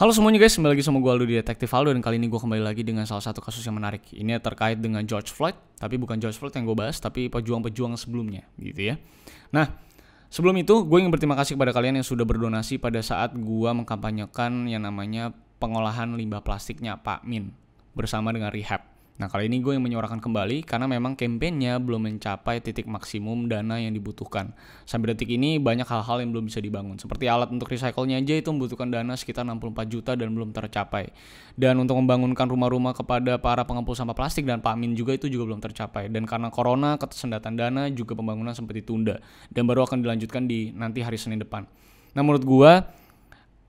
Halo semuanya guys, kembali lagi sama gue Aldo di Detektif Aldo dan kali ini gue kembali lagi dengan salah satu kasus yang menarik. Ini terkait dengan George Floyd, tapi bukan George Floyd yang gue bahas, tapi pejuang-pejuang sebelumnya gitu ya. Nah, sebelum itu gue ingin berterima kasih kepada kalian yang sudah berdonasi pada saat gue mengkampanyekan yang namanya pengolahan limbah plastiknya Pak Min bersama dengan Rehab. Nah kali ini gue yang menyuarakan kembali karena memang kampanyenya belum mencapai titik maksimum dana yang dibutuhkan. Sampai detik ini banyak hal-hal yang belum bisa dibangun. Seperti alat untuk recycle-nya aja itu membutuhkan dana sekitar 64 juta dan belum tercapai. Dan untuk membangunkan rumah-rumah kepada para pengepul sampah plastik dan Pak Min juga itu juga belum tercapai. Dan karena corona, ketersendatan dana juga pembangunan sempat ditunda. Dan baru akan dilanjutkan di nanti hari Senin depan. Nah menurut gue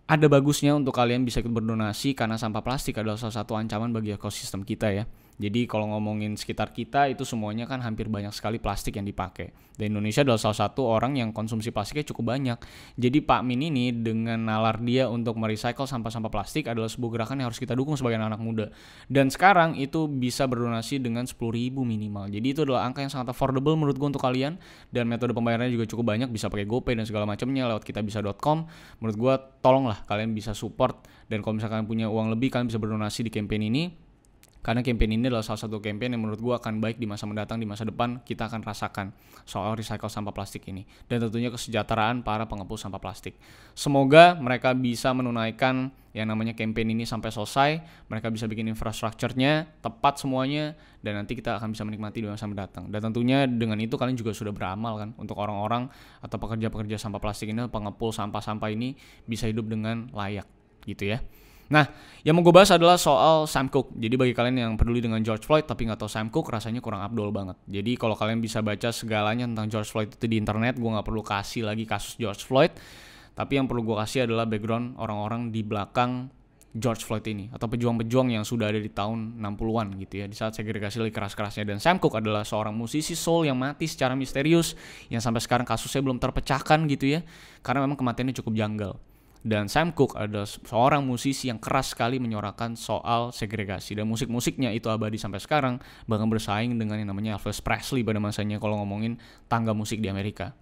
ada bagusnya untuk kalian bisa ikut berdonasi karena sampah plastik adalah salah satu ancaman bagi ekosistem kita ya. Jadi kalau ngomongin sekitar kita itu semuanya kan hampir banyak sekali plastik yang dipakai. Dan Indonesia adalah salah satu orang yang konsumsi plastiknya cukup banyak. Jadi Pak Min ini dengan nalar dia untuk merecycle sampah-sampah plastik adalah sebuah gerakan yang harus kita dukung sebagai anak, -anak muda. Dan sekarang itu bisa berdonasi dengan 10 ribu minimal. Jadi itu adalah angka yang sangat affordable menurut gue untuk kalian. Dan metode pembayarannya juga cukup banyak, bisa pakai GoPay dan segala macamnya lewat kitabisa.com. Menurut gue tolonglah kalian bisa support dan kalau misalkan punya uang lebih kalian bisa berdonasi di campaign ini karena campaign ini adalah salah satu campaign yang menurut gue akan baik di masa mendatang, di masa depan kita akan rasakan soal recycle sampah plastik ini. Dan tentunya kesejahteraan para pengepul sampah plastik. Semoga mereka bisa menunaikan yang namanya campaign ini sampai selesai. Mereka bisa bikin infrastrukturnya tepat semuanya. Dan nanti kita akan bisa menikmati di masa mendatang. Dan tentunya dengan itu kalian juga sudah beramal kan. Untuk orang-orang atau pekerja-pekerja sampah plastik ini, pengepul sampah-sampah ini bisa hidup dengan layak gitu ya. Nah, yang mau gue bahas adalah soal Sam Cooke. Jadi bagi kalian yang peduli dengan George Floyd tapi nggak tahu Sam Cooke, rasanya kurang abdol banget. Jadi kalau kalian bisa baca segalanya tentang George Floyd itu di internet, gue nggak perlu kasih lagi kasus George Floyd. Tapi yang perlu gue kasih adalah background orang-orang di belakang George Floyd ini atau pejuang-pejuang yang sudah ada di tahun 60-an gitu ya di saat segregasi lagi keras-kerasnya dan Sam Cooke adalah seorang musisi soul yang mati secara misterius yang sampai sekarang kasusnya belum terpecahkan gitu ya karena memang kematiannya cukup janggal dan Sam Cooke adalah seorang musisi yang keras sekali menyuarakan soal segregasi dan musik-musiknya itu abadi sampai sekarang bahkan bersaing dengan yang namanya Elvis Presley pada masanya kalau ngomongin tangga musik di Amerika.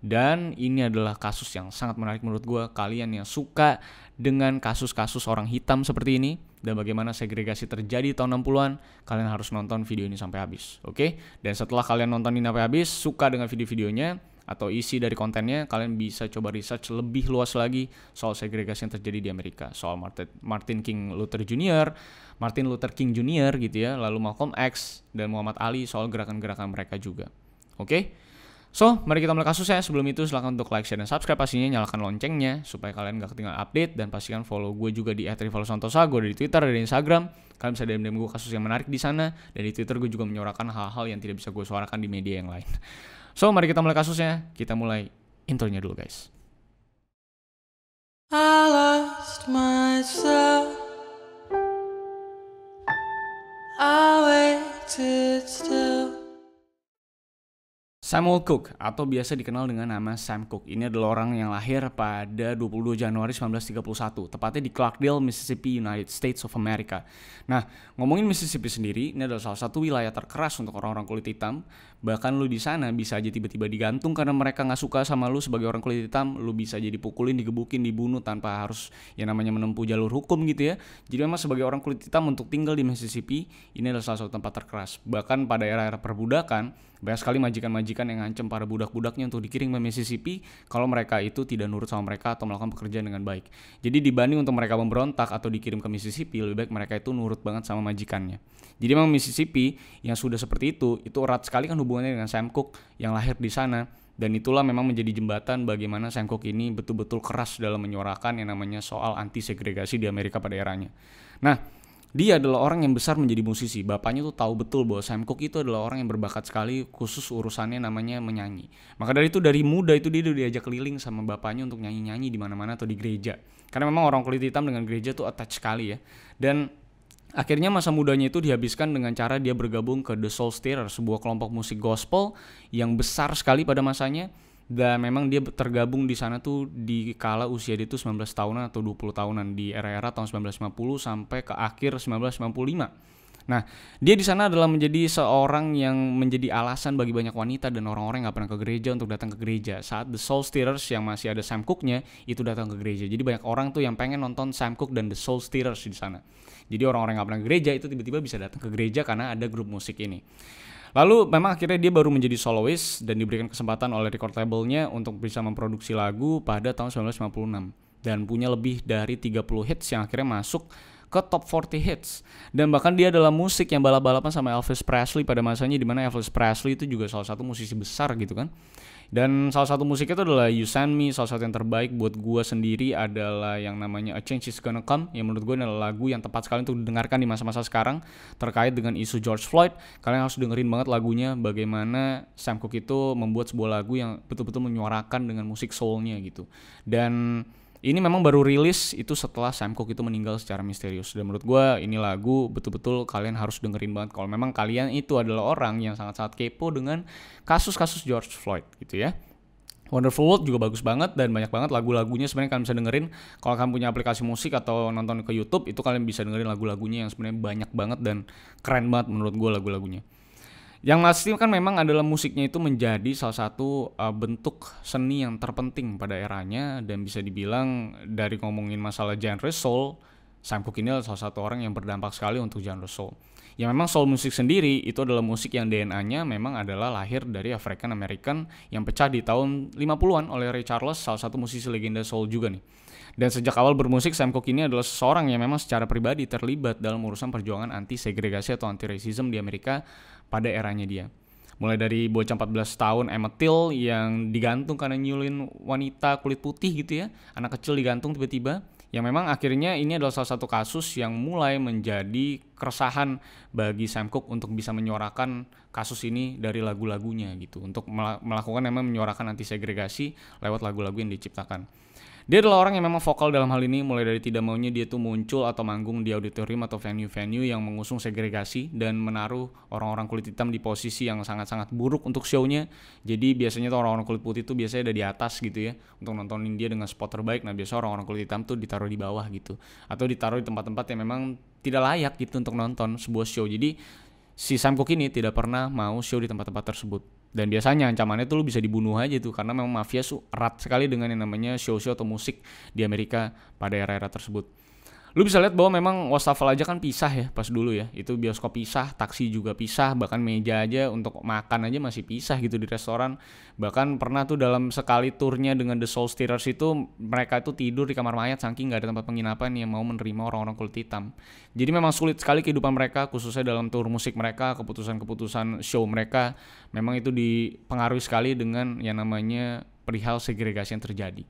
Dan ini adalah kasus yang sangat menarik menurut gue kalian yang suka dengan kasus-kasus orang hitam seperti ini dan bagaimana segregasi terjadi tahun 60-an, kalian harus nonton video ini sampai habis, oke? Okay? Dan setelah kalian nonton ini sampai habis, suka dengan video-videonya, atau isi dari kontennya, kalian bisa coba research lebih luas lagi soal segregasi yang terjadi di Amerika, soal Martin, King Luther Jr., Martin Luther King Jr. gitu ya, lalu Malcolm X dan Muhammad Ali soal gerakan-gerakan mereka juga. Oke? Okay? So, mari kita mulai kasusnya. Sebelum itu silahkan untuk like, share, dan subscribe pastinya. Nyalakan loncengnya supaya kalian gak ketinggalan update. Dan pastikan follow gue juga di @rivalsantosa. Gue di Twitter, dan Instagram. Kalian bisa DM-DM gue kasus yang menarik di sana. Dan di Twitter gue juga menyuarakan hal-hal yang tidak bisa gue suarakan di media yang lain. So, mari kita mulai kasusnya. Kita mulai intronya dulu, guys. I lost myself. I waited still. Samuel Cook atau biasa dikenal dengan nama Sam Cook. Ini adalah orang yang lahir pada 22 Januari 1931, tepatnya di Clarkdale, Mississippi, United States of America. Nah, ngomongin Mississippi sendiri, ini adalah salah satu wilayah terkeras untuk orang-orang kulit hitam. Bahkan lu di sana bisa aja tiba-tiba digantung karena mereka nggak suka sama lu sebagai orang kulit hitam. Lu bisa jadi pukulin, digebukin, dibunuh tanpa harus yang namanya menempuh jalur hukum gitu ya. Jadi memang sebagai orang kulit hitam untuk tinggal di Mississippi, ini adalah salah satu tempat terkeras. Bahkan pada era-era perbudakan, banyak sekali majikan-majikan yang ngancem para budak-budaknya untuk dikirim ke Mississippi kalau mereka itu tidak nurut sama mereka atau melakukan pekerjaan dengan baik. Jadi dibanding untuk mereka memberontak atau dikirim ke Mississippi, lebih baik mereka itu nurut banget sama majikannya. Jadi memang Mississippi yang sudah seperti itu, itu erat sekali kan hubungannya dengan Sam Cooke yang lahir di sana. Dan itulah memang menjadi jembatan bagaimana Sam Cooke ini betul-betul keras dalam menyuarakan yang namanya soal anti segregasi di Amerika pada eranya. Nah, dia adalah orang yang besar menjadi musisi. Bapaknya tuh tahu betul bahwa Sam Cooke itu adalah orang yang berbakat sekali khusus urusannya namanya menyanyi. Maka dari itu dari muda itu dia udah diajak keliling sama bapaknya untuk nyanyi-nyanyi di mana-mana atau di gereja. Karena memang orang kulit hitam dengan gereja tuh attach sekali ya. Dan akhirnya masa mudanya itu dihabiskan dengan cara dia bergabung ke The Soul Stirrer, sebuah kelompok musik gospel yang besar sekali pada masanya dan memang dia tergabung di sana tuh di kala usia dia itu 19 tahunan atau 20 tahunan di era-era tahun 1950 sampai ke akhir 1995. Nah, dia di sana adalah menjadi seorang yang menjadi alasan bagi banyak wanita dan orang-orang yang gak pernah ke gereja untuk datang ke gereja. Saat The Soul Stirrers yang masih ada Sam Cooke-nya itu datang ke gereja. Jadi banyak orang tuh yang pengen nonton Sam Cooke dan The Soul Stirrers di sana. Jadi orang-orang yang gak pernah ke gereja itu tiba-tiba bisa datang ke gereja karena ada grup musik ini. Lalu memang akhirnya dia baru menjadi soloist dan diberikan kesempatan oleh record labelnya untuk bisa memproduksi lagu pada tahun 1956 dan punya lebih dari 30 hits yang akhirnya masuk ke top 40 hits. Dan bahkan dia adalah musik yang balap-balapan sama Elvis Presley pada masanya di mana Elvis Presley itu juga salah satu musisi besar gitu kan dan salah satu musik itu adalah You Send Me. Salah satu yang terbaik buat gue sendiri adalah yang namanya A Change Is Gonna Come. Yang menurut gue adalah lagu yang tepat sekali untuk didengarkan di masa-masa sekarang terkait dengan isu George Floyd. Kalian harus dengerin banget lagunya bagaimana Sam Cooke itu membuat sebuah lagu yang betul-betul menyuarakan dengan musik soulnya gitu. Dan ini memang baru rilis itu setelah Sam Cooke itu meninggal secara misterius. Dan menurut gue ini lagu betul-betul kalian harus dengerin banget. Kalau memang kalian itu adalah orang yang sangat-sangat kepo dengan kasus-kasus George Floyd gitu ya. Wonderful World juga bagus banget dan banyak banget lagu-lagunya sebenarnya kalian bisa dengerin. Kalau kalian punya aplikasi musik atau nonton ke YouTube itu kalian bisa dengerin lagu-lagunya yang sebenarnya banyak banget dan keren banget menurut gue lagu-lagunya. Yang pasti kan memang adalah musiknya itu menjadi salah satu uh, bentuk seni yang terpenting pada eranya dan bisa dibilang dari ngomongin masalah genre soul, Sam Cooke ini adalah salah satu orang yang berdampak sekali untuk genre soul. Ya memang soul musik sendiri itu adalah musik yang DNA-nya memang adalah lahir dari African American yang pecah di tahun 50-an oleh Ray Charles, salah satu musisi legenda soul juga nih. Dan sejak awal bermusik, Sam Cooke ini adalah seseorang yang memang secara pribadi terlibat dalam urusan perjuangan anti segregasi atau anti racism di Amerika pada eranya dia. Mulai dari bocah 14 tahun Emmett Till yang digantung karena nyulin wanita kulit putih gitu ya. Anak kecil digantung tiba-tiba. Yang memang akhirnya ini adalah salah satu kasus yang mulai menjadi keresahan bagi Sam Cooke untuk bisa menyuarakan kasus ini dari lagu-lagunya gitu. Untuk melakukan memang menyuarakan anti segregasi lewat lagu-lagu yang diciptakan. Dia adalah orang yang memang vokal dalam hal ini, mulai dari tidak maunya dia tuh muncul atau manggung di auditorium atau venue-venue yang mengusung segregasi dan menaruh orang-orang kulit hitam di posisi yang sangat-sangat buruk untuk show-nya. Jadi biasanya tuh orang-orang kulit putih tuh biasanya ada di atas gitu ya, untuk nontonin dia dengan spot terbaik. Nah biasa orang-orang kulit hitam tuh ditaruh di bawah gitu, atau ditaruh di tempat-tempat yang memang tidak layak gitu untuk nonton sebuah show. Jadi si Sam Cooke ini tidak pernah mau show di tempat-tempat tersebut. Dan biasanya ancamannya tuh lu bisa dibunuh aja tuh karena memang mafia su erat sekali dengan yang namanya show-show atau musik di Amerika pada era-era tersebut lu bisa lihat bahwa memang wastafel aja kan pisah ya pas dulu ya. Itu bioskop pisah taksi juga pisah bahkan meja aja untuk makan aja masih pisah gitu di restoran. Bahkan pernah tuh dalam sekali turnya dengan The Soul Stirrers itu mereka itu tidur di kamar mayat saking nggak ada tempat penginapan yang mau menerima orang-orang kulit hitam. Jadi memang sulit sekali kehidupan mereka khususnya dalam tur musik mereka keputusan-keputusan show mereka. Memang itu dipengaruhi sekali dengan yang namanya perihal segregasi yang terjadi.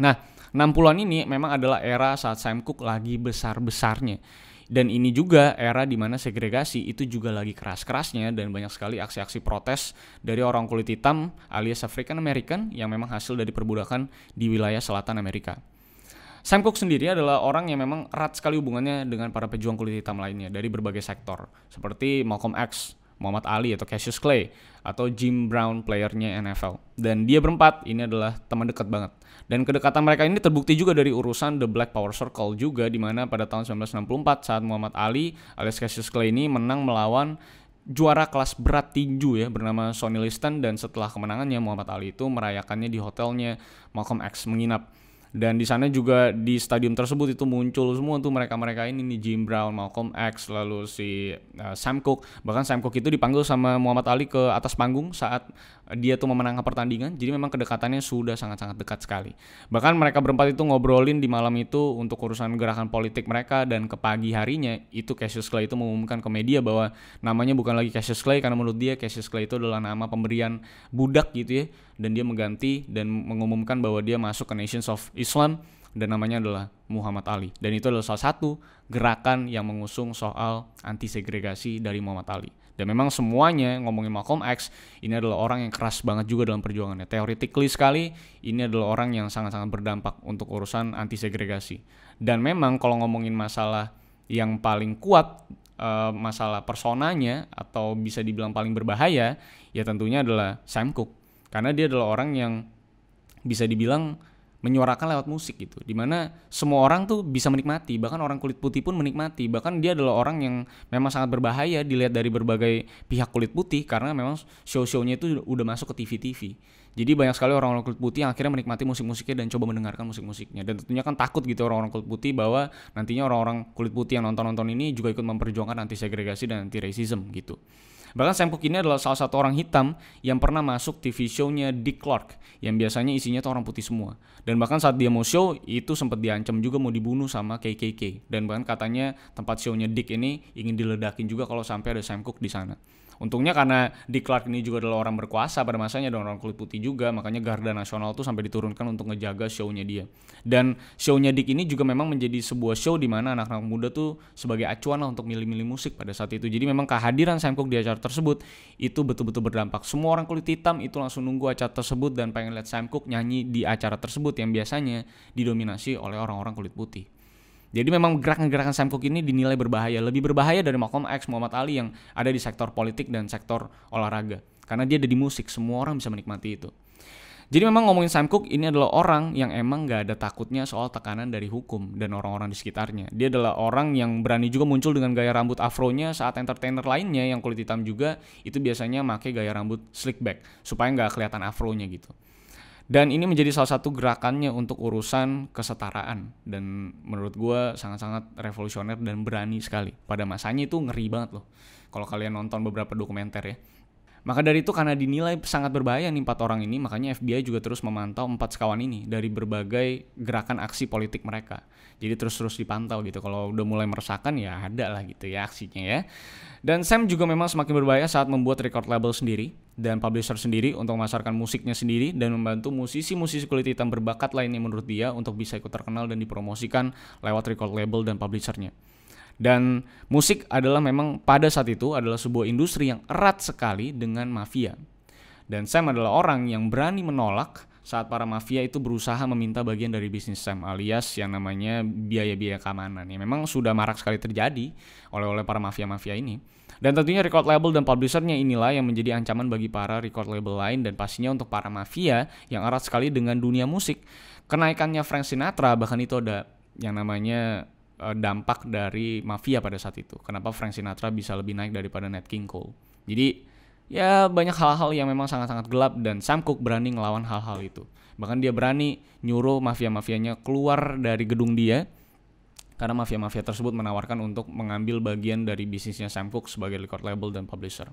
Nah 60-an ini memang adalah era saat Sam Cooke lagi besar-besarnya. Dan ini juga era di mana segregasi itu juga lagi keras-kerasnya dan banyak sekali aksi-aksi protes dari orang kulit hitam alias African American yang memang hasil dari perbudakan di wilayah selatan Amerika. Sam Cooke sendiri adalah orang yang memang erat sekali hubungannya dengan para pejuang kulit hitam lainnya dari berbagai sektor, seperti Malcolm X, Muhammad Ali atau Cassius Clay, atau Jim Brown playernya NFL. Dan dia berempat ini adalah teman dekat banget. Dan kedekatan mereka ini terbukti juga dari urusan The Black Power Circle juga di mana pada tahun 1964 saat Muhammad Ali alias Cassius Clay ini menang melawan juara kelas berat tinju ya bernama Sonny Liston dan setelah kemenangannya Muhammad Ali itu merayakannya di hotelnya Malcolm X menginap dan di sana juga di stadium tersebut itu muncul semua tuh mereka-mereka ini nih Jim Brown, Malcolm X, lalu si uh, Sam Cooke. Bahkan Sam Cooke itu dipanggil sama Muhammad Ali ke atas panggung saat dia tuh memenangkan pertandingan. Jadi memang kedekatannya sudah sangat-sangat dekat sekali. Bahkan mereka berempat itu ngobrolin di malam itu untuk urusan gerakan politik mereka dan ke pagi harinya itu Cassius Clay itu mengumumkan ke media bahwa namanya bukan lagi Cassius Clay karena menurut dia Cassius Clay itu adalah nama pemberian budak gitu ya dan dia mengganti dan mengumumkan bahwa dia masuk ke Nations of Islam dan namanya adalah Muhammad Ali. Dan itu adalah salah satu gerakan yang mengusung soal anti segregasi dari Muhammad Ali. Dan memang semuanya ngomongin Malcolm X ini adalah orang yang keras banget juga dalam perjuangannya. Theoretically sekali ini adalah orang yang sangat-sangat berdampak untuk urusan anti segregasi dan memang kalau ngomongin masalah yang paling kuat uh, masalah personanya atau bisa dibilang paling berbahaya ya tentunya adalah Sam Cooke. Karena dia adalah orang yang bisa dibilang menyuarakan lewat musik gitu. Di mana semua orang tuh bisa menikmati bahkan orang kulit putih pun menikmati. Bahkan dia adalah orang yang memang sangat berbahaya dilihat dari berbagai pihak kulit putih karena memang show-shownya itu udah masuk ke TV-TV jadi banyak sekali orang-orang kulit putih yang akhirnya menikmati musik-musiknya dan coba mendengarkan musik-musiknya dan tentunya kan takut gitu orang-orang kulit putih bahwa nantinya orang-orang kulit putih yang nonton-nonton ini juga ikut memperjuangkan anti segregasi dan anti racism gitu Bahkan Sam Cooke ini adalah salah satu orang hitam yang pernah masuk TV show-nya Dick Clark yang biasanya isinya tuh orang putih semua. Dan bahkan saat dia mau show itu sempat diancam juga mau dibunuh sama KKK. Dan bahkan katanya tempat show-nya Dick ini ingin diledakin juga kalau sampai ada Sam Cooke di sana. Untungnya karena Dick Clark ini juga adalah orang berkuasa pada masanya dan orang kulit putih juga, makanya Garda Nasional tuh sampai diturunkan untuk ngejaga show-nya dia. Dan show-nya Dick ini juga memang menjadi sebuah show di mana anak-anak muda tuh sebagai acuan lah untuk milih-milih musik pada saat itu. Jadi memang kehadiran Sam Cooke di acara tersebut itu betul-betul berdampak. Semua orang kulit hitam itu langsung nunggu acara tersebut dan pengen lihat Sam Cooke nyanyi di acara tersebut yang biasanya didominasi oleh orang-orang kulit putih. Jadi memang gerakan-gerakan Sam Cooke ini dinilai berbahaya, lebih berbahaya dari Malcolm X, Muhammad Ali yang ada di sektor politik dan sektor olahraga. Karena dia ada di musik, semua orang bisa menikmati itu. Jadi memang ngomongin Sam Cooke ini adalah orang yang emang gak ada takutnya soal tekanan dari hukum dan orang-orang di sekitarnya. Dia adalah orang yang berani juga muncul dengan gaya rambut afronya saat entertainer lainnya yang kulit hitam juga itu biasanya pakai gaya rambut slick back supaya nggak kelihatan afronya gitu. Dan ini menjadi salah satu gerakannya untuk urusan kesetaraan dan menurut gue sangat-sangat revolusioner dan berani sekali. Pada masanya itu ngeri banget loh. Kalau kalian nonton beberapa dokumenter ya. Maka dari itu karena dinilai sangat berbahaya nih empat orang ini, makanya FBI juga terus memantau empat sekawan ini dari berbagai gerakan aksi politik mereka. Jadi terus-terus dipantau gitu. Kalau udah mulai meresahkan ya ada lah gitu ya aksinya ya. Dan Sam juga memang semakin berbahaya saat membuat record label sendiri dan publisher sendiri untuk memasarkan musiknya sendiri dan membantu musisi-musisi kulit hitam berbakat lainnya menurut dia untuk bisa ikut terkenal dan dipromosikan lewat record label dan publishernya. Dan musik adalah memang pada saat itu adalah sebuah industri yang erat sekali dengan mafia. Dan Sam adalah orang yang berani menolak saat para mafia itu berusaha meminta bagian dari bisnis Sam alias yang namanya biaya-biaya keamanan. Ya memang sudah marak sekali terjadi oleh oleh para mafia-mafia ini. Dan tentunya record label dan publishernya inilah yang menjadi ancaman bagi para record label lain dan pastinya untuk para mafia yang erat sekali dengan dunia musik. Kenaikannya Frank Sinatra bahkan itu ada yang namanya dampak dari mafia pada saat itu. Kenapa Frank Sinatra bisa lebih naik daripada Nat King Cole. Jadi ya banyak hal-hal yang memang sangat-sangat gelap dan Sam Cooke berani ngelawan hal-hal itu. Bahkan dia berani nyuruh mafia-mafianya keluar dari gedung dia karena mafia-mafia tersebut menawarkan untuk mengambil bagian dari bisnisnya Sam Cooke sebagai record label dan publisher.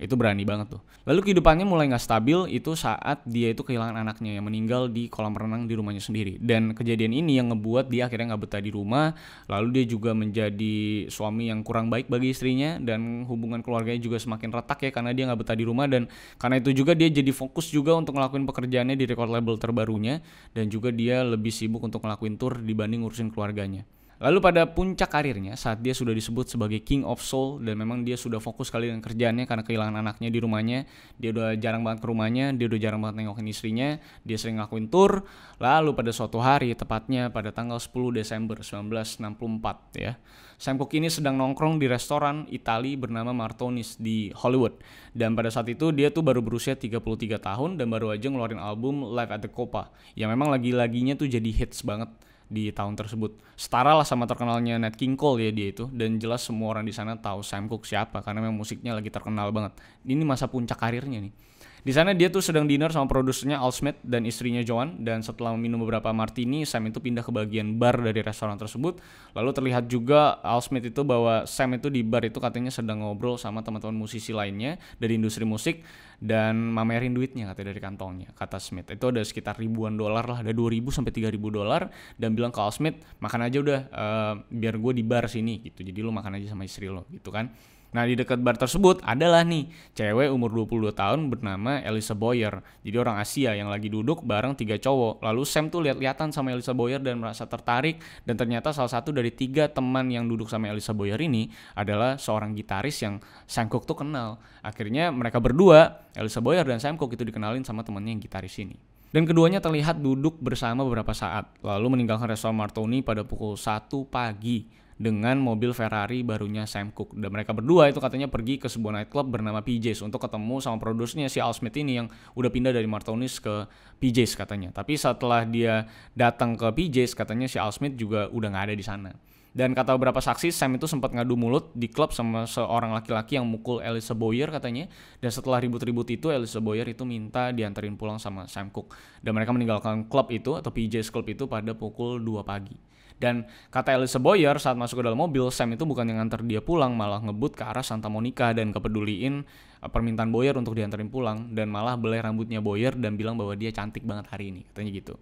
Itu berani banget tuh. Lalu kehidupannya mulai nggak stabil itu saat dia itu kehilangan anaknya yang meninggal di kolam renang di rumahnya sendiri. Dan kejadian ini yang ngebuat dia akhirnya nggak betah di rumah. Lalu dia juga menjadi suami yang kurang baik bagi istrinya dan hubungan keluarganya juga semakin retak ya karena dia nggak betah di rumah dan karena itu juga dia jadi fokus juga untuk ngelakuin pekerjaannya di record label terbarunya dan juga dia lebih sibuk untuk ngelakuin tour dibanding ngurusin keluarganya. Lalu pada puncak karirnya saat dia sudah disebut sebagai King of Soul dan memang dia sudah fokus sekali dengan kerjaannya karena kehilangan anaknya di rumahnya, dia udah jarang banget ke rumahnya, dia udah jarang banget nengokin istrinya, dia sering ngelakuin tour. Lalu pada suatu hari tepatnya pada tanggal 10 Desember 1964 ya. Sam Cooke ini sedang nongkrong di restoran Itali bernama Martonis di Hollywood. Dan pada saat itu dia tuh baru berusia 33 tahun dan baru aja ngeluarin album Live at the Copa. Yang memang lagi-laginya tuh jadi hits banget di tahun tersebut. Setara lah sama terkenalnya Nat King Cole ya dia itu dan jelas semua orang di sana tahu Sam Cooke siapa karena memang musiknya lagi terkenal banget. Ini masa puncak karirnya nih. Di sana dia tuh sedang dinner sama produsernya Al Smith dan istrinya Joan dan setelah minum beberapa martini Sam itu pindah ke bagian bar dari restoran tersebut. Lalu terlihat juga Al Smith itu bahwa Sam itu di bar itu katanya sedang ngobrol sama teman-teman musisi lainnya dari industri musik dan mamerin duitnya katanya dari kantongnya kata Smith. Itu ada sekitar ribuan dolar lah, ada 2000 sampai 3000 dolar dan bilang ke Al Smith, "Makan aja udah uh, biar gue di bar sini." gitu. Jadi lu makan aja sama istri lo gitu kan. Nah di dekat bar tersebut adalah nih cewek umur 22 tahun bernama Elisa Boyer. Jadi orang Asia yang lagi duduk bareng tiga cowok. Lalu Sam tuh lihat-lihatan sama Elisa Boyer dan merasa tertarik. Dan ternyata salah satu dari tiga teman yang duduk sama Elisa Boyer ini adalah seorang gitaris yang Sam Cooke tuh kenal. Akhirnya mereka berdua, Elisa Boyer dan Sam Cooke itu dikenalin sama temennya yang gitaris ini. Dan keduanya terlihat duduk bersama beberapa saat, lalu meninggalkan restoran Martoni pada pukul 1 pagi dengan mobil Ferrari barunya Sam Cooke. Dan mereka berdua itu katanya pergi ke sebuah nightclub bernama PJ's untuk ketemu sama produsernya si Al Smith ini yang udah pindah dari Martonis ke PJ's katanya. Tapi setelah dia datang ke PJ's katanya si Al Smith juga udah nggak ada di sana. Dan kata beberapa saksi, Sam itu sempat ngadu mulut di klub sama seorang laki-laki yang mukul Elisa Boyer katanya. Dan setelah ribut-ribut itu, Elisa Boyer itu minta diantarin pulang sama Sam Cooke. Dan mereka meninggalkan klub itu atau PJ's Club itu pada pukul 2 pagi. Dan kata Elisa Boyer saat masuk ke dalam mobil, Sam itu bukan yang nganter dia pulang, malah ngebut ke arah Santa Monica dan kepeduliin uh, permintaan Boyer untuk diantarin pulang. Dan malah belai rambutnya Boyer dan bilang bahwa dia cantik banget hari ini, katanya gitu.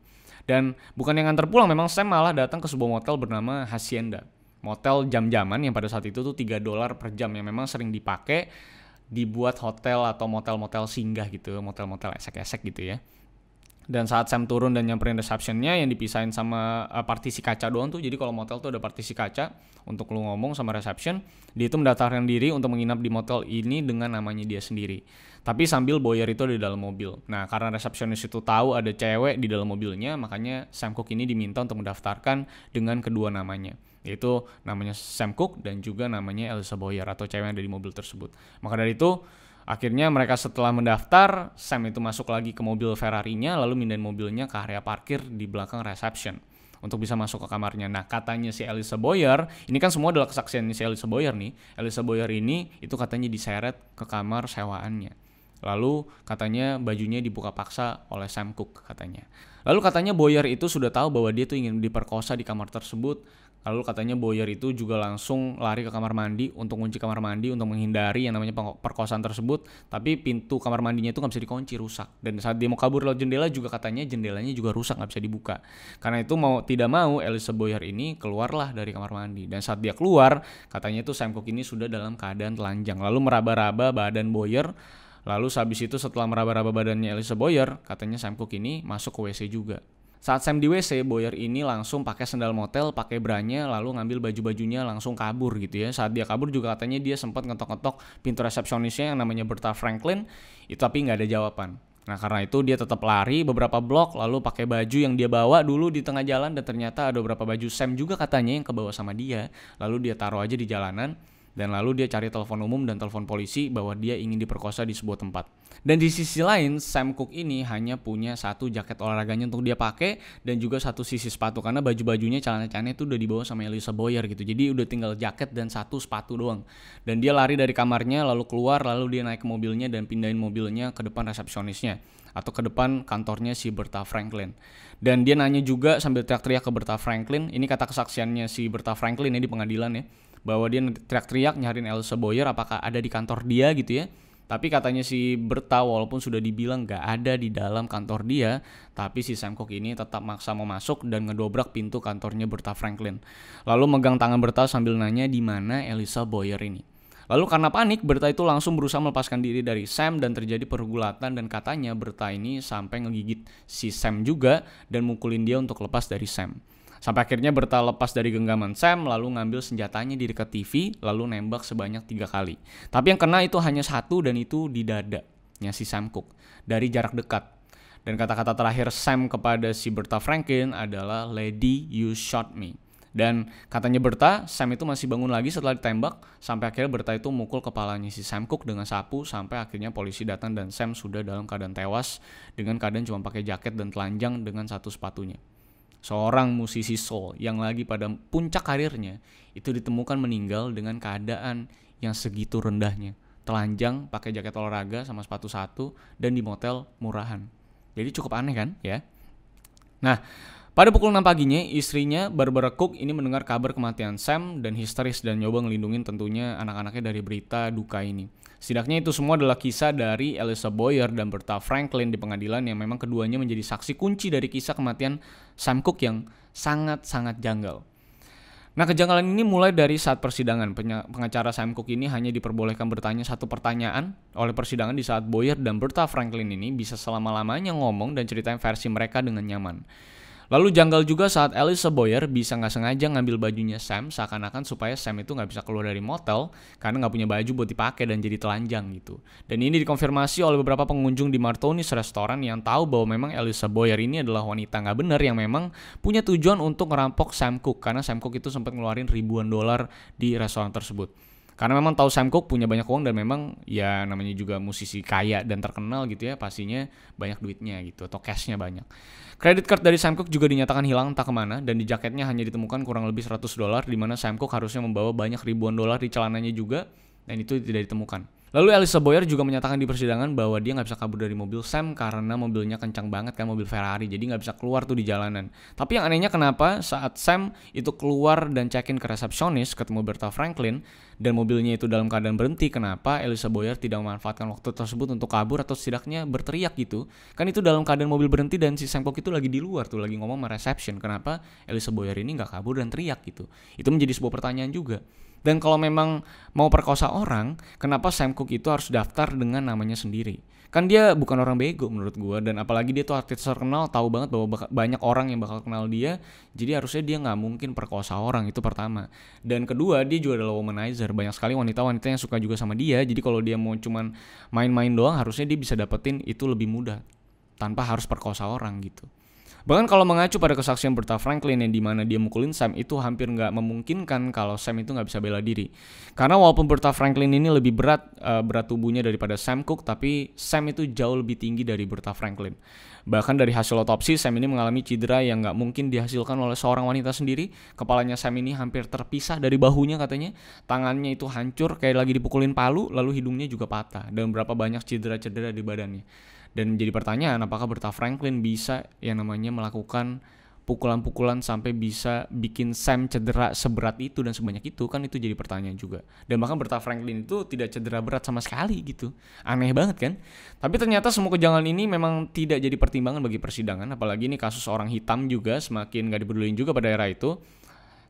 Dan bukan yang nganter pulang, memang Sam malah datang ke sebuah motel bernama Hacienda. Motel jam-jaman yang pada saat itu tuh 3 dolar per jam yang memang sering dipakai dibuat hotel atau motel-motel singgah gitu, motel-motel esek-esek gitu ya. Dan saat Sam turun dan nyamperin receptionnya yang dipisahin sama uh, partisi kaca doang tuh. Jadi kalau motel tuh ada partisi kaca untuk lu ngomong sama reception. Dia itu mendaftarkan diri untuk menginap di motel ini dengan namanya dia sendiri. Tapi sambil Boyer itu ada di dalam mobil. Nah karena resepsionis itu tahu ada cewek di dalam mobilnya, makanya Sam Cooke ini diminta untuk mendaftarkan dengan kedua namanya. Yaitu namanya Sam Cooke dan juga namanya Elisa Boyer atau cewek yang ada di mobil tersebut. Maka dari itu Akhirnya mereka setelah mendaftar, Sam itu masuk lagi ke mobil Ferrari-nya lalu mindahin mobilnya ke area parkir di belakang reception untuk bisa masuk ke kamarnya. Nah, katanya si Elisa Boyer, ini kan semua adalah kesaksian si Elisa Boyer nih. Elisa Boyer ini itu katanya diseret ke kamar sewaannya. Lalu katanya bajunya dibuka paksa oleh Sam Cooke katanya. Lalu katanya Boyer itu sudah tahu bahwa dia tuh ingin diperkosa di kamar tersebut Lalu katanya Boyer itu juga langsung lari ke kamar mandi untuk kunci kamar mandi untuk menghindari yang namanya perkosaan tersebut. Tapi pintu kamar mandinya itu nggak bisa dikunci, rusak. Dan saat dia mau kabur lewat jendela juga katanya jendelanya juga rusak, nggak bisa dibuka. Karena itu mau tidak mau Elisa Boyer ini keluarlah dari kamar mandi. Dan saat dia keluar, katanya itu Sam Cooke ini sudah dalam keadaan telanjang. Lalu meraba-raba badan Boyer. Lalu sehabis itu setelah meraba-raba badannya Elisa Boyer, katanya Sam Cooke ini masuk ke WC juga. Saat Sam di WC, Boyer ini langsung pakai sendal motel, pakai branya, lalu ngambil baju-bajunya langsung kabur gitu ya. Saat dia kabur juga katanya dia sempat ngetok-ngetok pintu resepsionisnya yang namanya Berta Franklin, itu tapi nggak ada jawaban. Nah karena itu dia tetap lari beberapa blok lalu pakai baju yang dia bawa dulu di tengah jalan dan ternyata ada beberapa baju Sam juga katanya yang kebawa sama dia. Lalu dia taruh aja di jalanan dan lalu dia cari telepon umum dan telepon polisi bahwa dia ingin diperkosa di sebuah tempat. Dan di sisi lain, Sam Cooke ini hanya punya satu jaket olahraganya untuk dia pakai dan juga satu sisi sepatu karena baju-bajunya celana-celana itu udah dibawa sama Elisa Boyer gitu. Jadi udah tinggal jaket dan satu sepatu doang. Dan dia lari dari kamarnya lalu keluar lalu dia naik ke mobilnya dan pindahin mobilnya ke depan resepsionisnya atau ke depan kantornya si Berta Franklin. Dan dia nanya juga sambil teriak-teriak ke Berta Franklin, ini kata kesaksiannya si Berta Franklin ya di pengadilan ya bahwa dia teriak-teriak nyariin Elsa Boyer apakah ada di kantor dia gitu ya. Tapi katanya si Berta walaupun sudah dibilang gak ada di dalam kantor dia, tapi si Sam Cooke ini tetap maksa mau masuk dan ngedobrak pintu kantornya Berta Franklin. Lalu megang tangan Berta sambil nanya di mana Elisa Boyer ini. Lalu karena panik, Berta itu langsung berusaha melepaskan diri dari Sam dan terjadi pergulatan dan katanya Berta ini sampai ngegigit si Sam juga dan mukulin dia untuk lepas dari Sam. Sampai akhirnya Berta lepas dari genggaman Sam lalu ngambil senjatanya di dekat TV lalu nembak sebanyak tiga kali. Tapi yang kena itu hanya satu dan itu di dadanya si Sam Cooke dari jarak dekat. Dan kata-kata terakhir Sam kepada si Berta Franklin adalah Lady you shot me. Dan katanya Berta, Sam itu masih bangun lagi setelah ditembak sampai akhirnya Berta itu mukul kepalanya si Sam Cooke dengan sapu sampai akhirnya polisi datang dan Sam sudah dalam keadaan tewas dengan keadaan cuma pakai jaket dan telanjang dengan satu sepatunya seorang musisi soul yang lagi pada puncak karirnya itu ditemukan meninggal dengan keadaan yang segitu rendahnya. Telanjang pakai jaket olahraga sama sepatu satu dan di motel murahan. Jadi cukup aneh kan ya? Nah pada pukul 6 paginya, istrinya Barbara Cook ini mendengar kabar kematian Sam dan histeris dan nyoba ngelindungin tentunya anak-anaknya dari berita duka ini. Setidaknya itu semua adalah kisah dari Elisa Boyer dan Berta Franklin di pengadilan yang memang keduanya menjadi saksi kunci dari kisah kematian Sam Cooke yang sangat-sangat janggal. Nah kejanggalan ini mulai dari saat persidangan. Pengacara Sam Cooke ini hanya diperbolehkan bertanya satu pertanyaan oleh persidangan di saat Boyer dan Berta Franklin ini bisa selama-lamanya ngomong dan ceritain versi mereka dengan nyaman. Lalu janggal juga saat Elisa Boyer bisa nggak sengaja ngambil bajunya Sam seakan-akan supaya Sam itu nggak bisa keluar dari motel karena nggak punya baju buat dipakai dan jadi telanjang gitu. Dan ini dikonfirmasi oleh beberapa pengunjung di Martoni's restoran yang tahu bahwa memang Elisa Boyer ini adalah wanita nggak benar yang memang punya tujuan untuk merampok Sam Cooke karena Sam Cooke itu sempat ngeluarin ribuan dolar di restoran tersebut. Karena memang tahu Sam Cooke punya banyak uang dan memang ya namanya juga musisi kaya dan terkenal gitu ya pastinya banyak duitnya gitu atau cashnya banyak. Credit card dari Sam Cooke juga dinyatakan hilang entah ke mana dan di jaketnya hanya ditemukan kurang lebih 100 dolar di mana Sam Cooke harusnya membawa banyak ribuan dolar di celananya juga dan itu tidak ditemukan. Lalu Elisa Boyer juga menyatakan di persidangan bahwa dia nggak bisa kabur dari mobil Sam karena mobilnya kencang banget kan mobil Ferrari jadi nggak bisa keluar tuh di jalanan. Tapi yang anehnya kenapa saat Sam itu keluar dan check-in ke resepsionis ketemu Berta Franklin dan mobilnya itu dalam keadaan berhenti kenapa Elisa Boyer tidak memanfaatkan waktu tersebut untuk kabur atau setidaknya berteriak gitu? Kan itu dalam keadaan mobil berhenti dan si Sam Cooke itu lagi di luar tuh lagi ngomong sama reception kenapa Elisa Boyer ini nggak kabur dan teriak gitu? Itu menjadi sebuah pertanyaan juga dan kalau memang mau perkosa orang, kenapa Sam Cooke itu harus daftar dengan namanya sendiri? Kan dia bukan orang bego menurut gue dan apalagi dia tuh artis terkenal tahu banget bahwa banyak orang yang bakal kenal dia jadi harusnya dia nggak mungkin perkosa orang itu pertama dan kedua dia juga adalah womanizer banyak sekali wanita-wanita yang suka juga sama dia jadi kalau dia mau cuman main-main doang harusnya dia bisa dapetin itu lebih mudah tanpa harus perkosa orang gitu Bahkan kalau mengacu pada kesaksian Berta Franklin yang di mana dia mukulin Sam itu hampir nggak memungkinkan kalau Sam itu nggak bisa bela diri. Karena walaupun Berta Franklin ini lebih berat uh, berat tubuhnya daripada Sam Cooke, tapi Sam itu jauh lebih tinggi dari Berta Franklin. Bahkan dari hasil otopsi, Sam ini mengalami cedera yang nggak mungkin dihasilkan oleh seorang wanita sendiri. Kepalanya Sam ini hampir terpisah dari bahunya katanya. Tangannya itu hancur kayak lagi dipukulin palu, lalu hidungnya juga patah. Dan berapa banyak cedera-cedera di badannya. Dan jadi pertanyaan apakah Berta Franklin bisa yang namanya melakukan pukulan-pukulan sampai bisa bikin Sam cedera seberat itu dan sebanyak itu kan itu jadi pertanyaan juga. Dan bahkan Berta Franklin itu tidak cedera berat sama sekali gitu. Aneh banget kan? Tapi ternyata semua kejangan ini memang tidak jadi pertimbangan bagi persidangan apalagi ini kasus orang hitam juga semakin gak dipedulin juga pada era itu.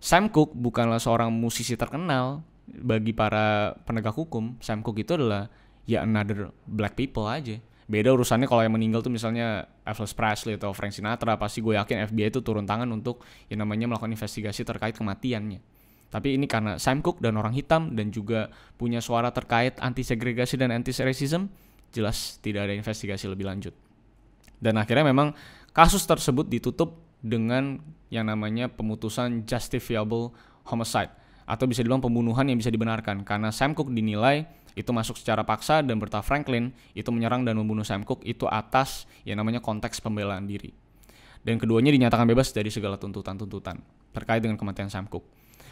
Sam Cooke bukanlah seorang musisi terkenal bagi para penegak hukum. Sam Cooke itu adalah ya another black people aja beda urusannya kalau yang meninggal tuh misalnya Elvis Presley atau Frank Sinatra pasti gue yakin FBI itu turun tangan untuk yang namanya melakukan investigasi terkait kematiannya. Tapi ini karena Sam Cooke dan orang hitam dan juga punya suara terkait anti segregasi dan anti racism jelas tidak ada investigasi lebih lanjut. Dan akhirnya memang kasus tersebut ditutup dengan yang namanya pemutusan justifiable homicide atau bisa dibilang pembunuhan yang bisa dibenarkan. Karena Sam Cooke dinilai itu masuk secara paksa dan Berta Franklin itu menyerang dan membunuh Sam Cooke itu atas yang namanya konteks pembelaan diri. Dan keduanya dinyatakan bebas dari segala tuntutan-tuntutan terkait dengan kematian Sam Cooke.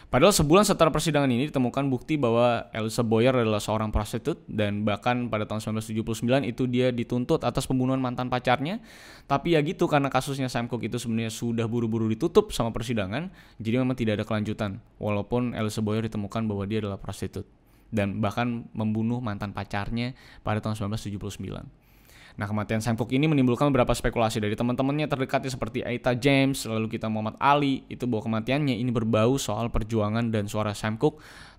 Padahal sebulan setelah persidangan ini ditemukan bukti bahwa Elsa Boyer adalah seorang prostitut dan bahkan pada tahun 1979 itu dia dituntut atas pembunuhan mantan pacarnya. Tapi ya gitu karena kasusnya Sam Cooke itu sebenarnya sudah buru-buru ditutup sama persidangan, jadi memang tidak ada kelanjutan. Walaupun Elsa Boyer ditemukan bahwa dia adalah prostitut dan bahkan membunuh mantan pacarnya pada tahun 1979. Nah, kematian Cooke ini menimbulkan beberapa spekulasi dari teman-temannya terdekatnya seperti Aita James, lalu kita Muhammad Ali, itu bahwa kematiannya ini berbau soal perjuangan dan suara Sam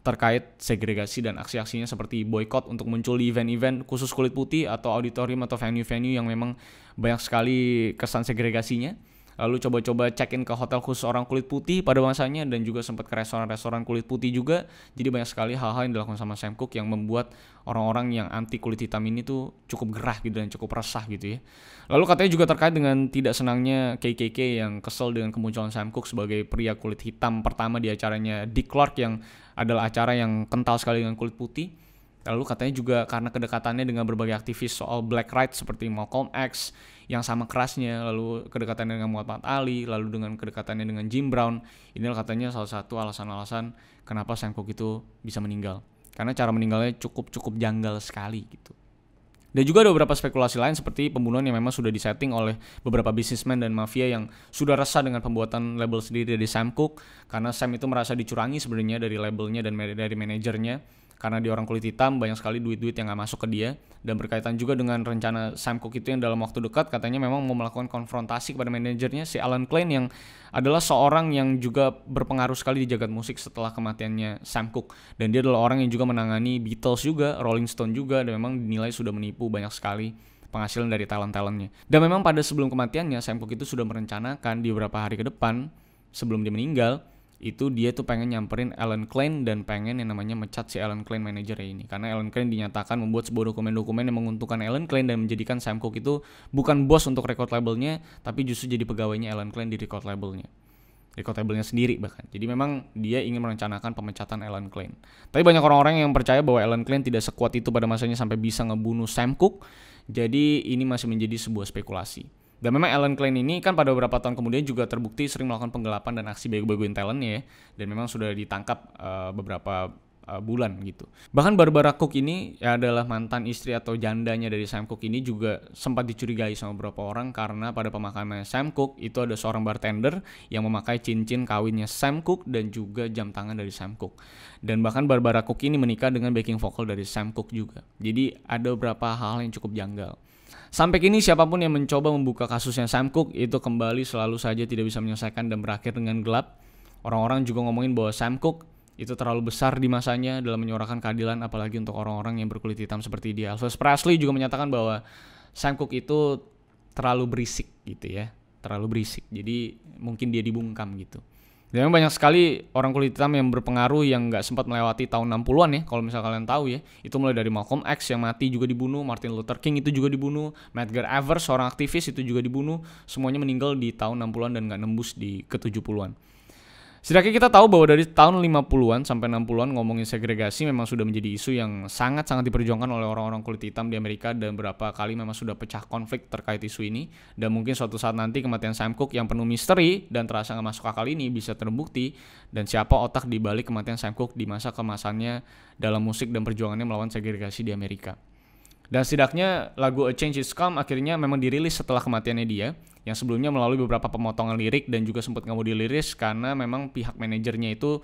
terkait segregasi dan aksi-aksinya seperti boykot untuk muncul di event-event khusus kulit putih atau auditorium atau venue-venue yang memang banyak sekali kesan segregasinya lalu coba-coba check-in ke hotel khusus orang kulit putih pada masanya dan juga sempat ke restoran-restoran kulit putih juga. Jadi banyak sekali hal-hal yang dilakukan sama Sam Cooke yang membuat orang-orang yang anti kulit hitam ini tuh cukup gerah gitu dan cukup resah gitu ya. Lalu katanya juga terkait dengan tidak senangnya KKK yang kesel dengan kemunculan Sam Cooke sebagai pria kulit hitam pertama di acaranya Dick Clark yang adalah acara yang kental sekali dengan kulit putih. Lalu katanya juga karena kedekatannya dengan berbagai aktivis soal black rights seperti Malcolm X yang sama kerasnya, lalu kedekatannya dengan Muhammad Ali, lalu dengan kedekatannya dengan Jim Brown. Inilah katanya salah satu alasan-alasan kenapa Sam Cooke itu bisa meninggal. Karena cara meninggalnya cukup-cukup janggal sekali gitu. Dan juga ada beberapa spekulasi lain seperti pembunuhan yang memang sudah disetting oleh beberapa bisnismen dan mafia yang sudah resah dengan pembuatan label sendiri dari Sam Cooke karena Sam itu merasa dicurangi sebenarnya dari labelnya dan dari manajernya karena dia orang kulit hitam banyak sekali duit-duit yang nggak masuk ke dia dan berkaitan juga dengan rencana Sam Cooke itu yang dalam waktu dekat katanya memang mau melakukan konfrontasi kepada manajernya si Alan Klein yang adalah seorang yang juga berpengaruh sekali di jagat musik setelah kematiannya Sam Cooke dan dia adalah orang yang juga menangani Beatles juga Rolling Stone juga dan memang dinilai sudah menipu banyak sekali penghasilan dari talent-talentnya. Dan memang pada sebelum kematiannya, Sam Cooke itu sudah merencanakan di beberapa hari ke depan sebelum dia meninggal, itu dia tuh pengen nyamperin Alan Klein dan pengen yang namanya mecat si Alan Klein manajer ini. Karena Alan Klein dinyatakan membuat sebuah dokumen-dokumen yang menguntungkan Alan Klein dan menjadikan Sam Cooke itu bukan bos untuk record labelnya tapi justru jadi pegawainya Alan Klein di record labelnya. Record labelnya sendiri bahkan. Jadi memang dia ingin merencanakan pemecatan Alan Klein. Tapi banyak orang-orang yang percaya bahwa Alan Klein tidak sekuat itu pada masanya sampai bisa ngebunuh Sam Cooke. Jadi ini masih menjadi sebuah spekulasi dan memang Alan Klein ini kan pada beberapa tahun kemudian juga terbukti sering melakukan penggelapan dan aksi bego-begoin talentnya ya. Dan memang sudah ditangkap uh, beberapa uh, bulan gitu. Bahkan Barbara Cook ini ya adalah mantan istri atau jandanya dari Sam Cooke ini juga sempat dicurigai sama beberapa orang karena pada pemakaman Sam Cooke itu ada seorang bartender yang memakai cincin kawinnya Sam Cooke dan juga jam tangan dari Sam Cooke. Dan bahkan Barbara Cook ini menikah dengan backing vokal dari Sam Cooke juga. Jadi ada beberapa hal yang cukup janggal. Sampai kini siapa pun yang mencoba membuka kasusnya Sam Cooke itu kembali selalu saja tidak bisa menyelesaikan dan berakhir dengan gelap. Orang-orang juga ngomongin bahwa Sam Cooke itu terlalu besar di masanya dalam menyuarakan keadilan apalagi untuk orang-orang yang berkulit hitam seperti dia. Elvis Presley juga menyatakan bahwa Sam Cooke itu terlalu berisik gitu ya, terlalu berisik. Jadi mungkin dia dibungkam gitu. Dan banyak sekali orang kulit hitam yang berpengaruh yang nggak sempat melewati tahun 60-an ya, kalau misal kalian tahu ya. Itu mulai dari Malcolm X yang mati juga dibunuh, Martin Luther King itu juga dibunuh, Medgar Evers seorang aktivis itu juga dibunuh. Semuanya meninggal di tahun 60-an dan nggak nembus di ke-70-an. Setidaknya kita tahu bahwa dari tahun 50-an sampai 60-an ngomongin segregasi memang sudah menjadi isu yang sangat-sangat diperjuangkan oleh orang-orang kulit hitam di Amerika dan beberapa kali memang sudah pecah konflik terkait isu ini. Dan mungkin suatu saat nanti kematian Sam Cooke yang penuh misteri dan terasa nggak masuk akal ini bisa terbukti. Dan siapa otak di balik kematian Sam Cooke di masa kemasannya dalam musik dan perjuangannya melawan segregasi di Amerika. Dan setidaknya lagu A Change Is Come akhirnya memang dirilis setelah kematiannya dia yang sebelumnya melalui beberapa pemotongan lirik dan juga sempat nggak mau diliris karena memang pihak manajernya itu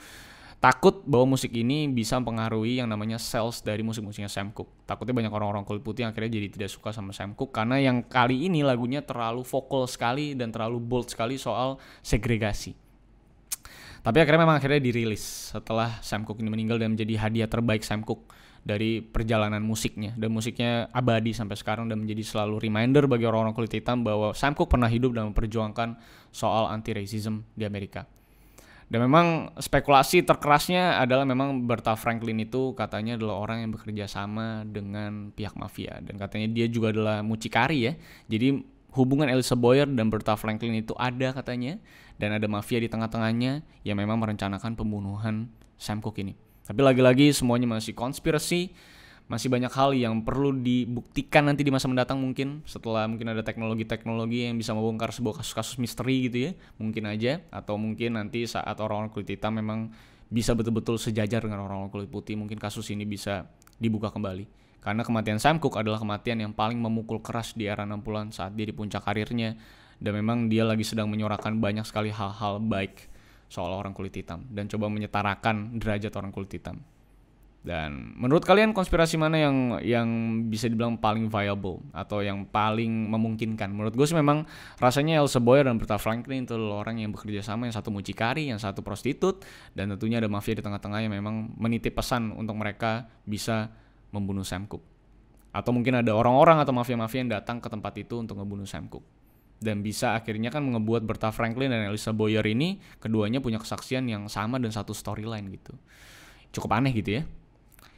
takut bahwa musik ini bisa mempengaruhi yang namanya sales dari musik-musiknya Sam Cooke. Takutnya banyak orang-orang kulit putih yang akhirnya jadi tidak suka sama Sam Cooke karena yang kali ini lagunya terlalu vokal sekali dan terlalu bold sekali soal segregasi. Tapi akhirnya memang akhirnya dirilis setelah Sam Cooke ini meninggal dan menjadi hadiah terbaik Sam Cooke dari perjalanan musiknya dan musiknya abadi sampai sekarang dan menjadi selalu reminder bagi orang-orang kulit hitam bahwa Sam Cooke pernah hidup dan memperjuangkan soal anti-racism di Amerika. Dan memang spekulasi terkerasnya adalah memang Berta Franklin itu katanya adalah orang yang bekerja sama dengan pihak mafia dan katanya dia juga adalah mucikari ya. Jadi hubungan Elisa Boyer dan Berta Franklin itu ada katanya dan ada mafia di tengah-tengahnya yang memang merencanakan pembunuhan Sam Cooke ini. Tapi lagi-lagi semuanya masih konspirasi, masih banyak hal yang perlu dibuktikan nanti di masa mendatang mungkin setelah mungkin ada teknologi-teknologi yang bisa membongkar sebuah kasus-kasus misteri gitu ya mungkin aja atau mungkin nanti saat orang-orang kulit hitam memang bisa betul-betul sejajar dengan orang-orang kulit putih mungkin kasus ini bisa dibuka kembali karena kematian Sam Cooke adalah kematian yang paling memukul keras di era 60-an saat dia di puncak karirnya dan memang dia lagi sedang menyuarakan banyak sekali hal-hal baik soal orang kulit hitam dan coba menyetarakan derajat orang kulit hitam. Dan menurut kalian konspirasi mana yang yang bisa dibilang paling viable atau yang paling memungkinkan? Menurut gue sih memang rasanya Elsa Boyer dan Berta Franklin itu orang yang bekerja sama, yang satu mucikari, yang satu prostitut, dan tentunya ada mafia di tengah-tengah yang memang menitip pesan untuk mereka bisa membunuh Sam Cooke. Atau mungkin ada orang-orang atau mafia-mafia yang datang ke tempat itu untuk membunuh Sam Cooke dan bisa akhirnya kan membuat Berta Franklin dan Elisa Boyer ini keduanya punya kesaksian yang sama dan satu storyline gitu. Cukup aneh gitu ya.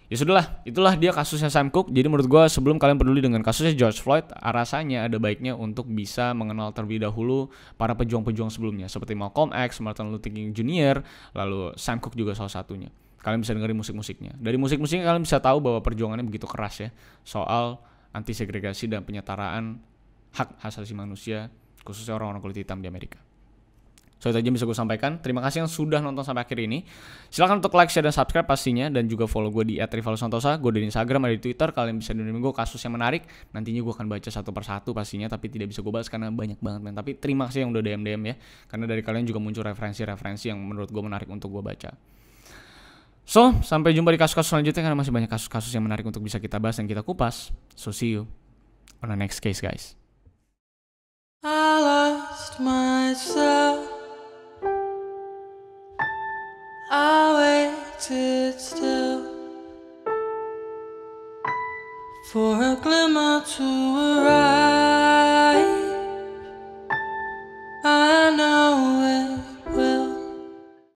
Ya sudahlah, itulah dia kasusnya Sam Cooke. Jadi menurut gue sebelum kalian peduli dengan kasusnya George Floyd, rasanya ada baiknya untuk bisa mengenal terlebih dahulu para pejuang-pejuang sebelumnya seperti Malcolm X, Martin Luther King Jr., lalu Sam Cooke juga salah satunya. Kalian bisa dengerin musik-musiknya. Dari musik-musiknya kalian bisa tahu bahwa perjuangannya begitu keras ya soal anti segregasi dan penyetaraan hak asasi manusia khususnya orang-orang kulit hitam di Amerika. So itu aja bisa gue sampaikan. Terima kasih yang sudah nonton sampai akhir ini. Silahkan untuk like, share, dan subscribe pastinya. Dan juga follow gue di @rivalsantosa. Gue di Instagram, ada di Twitter. Kalian bisa dengerin gue kasus yang menarik. Nantinya gue akan baca satu persatu pastinya. Tapi tidak bisa gue bahas karena banyak banget men. Tapi terima kasih yang udah DM-DM ya. Karena dari kalian juga muncul referensi-referensi yang menurut gue menarik untuk gue baca. So, sampai jumpa di kasus-kasus selanjutnya karena masih banyak kasus-kasus yang menarik untuk bisa kita bahas dan kita kupas. So, see you on the next case guys. I lost myself. I waited still for a glimmer to arrive. I know it.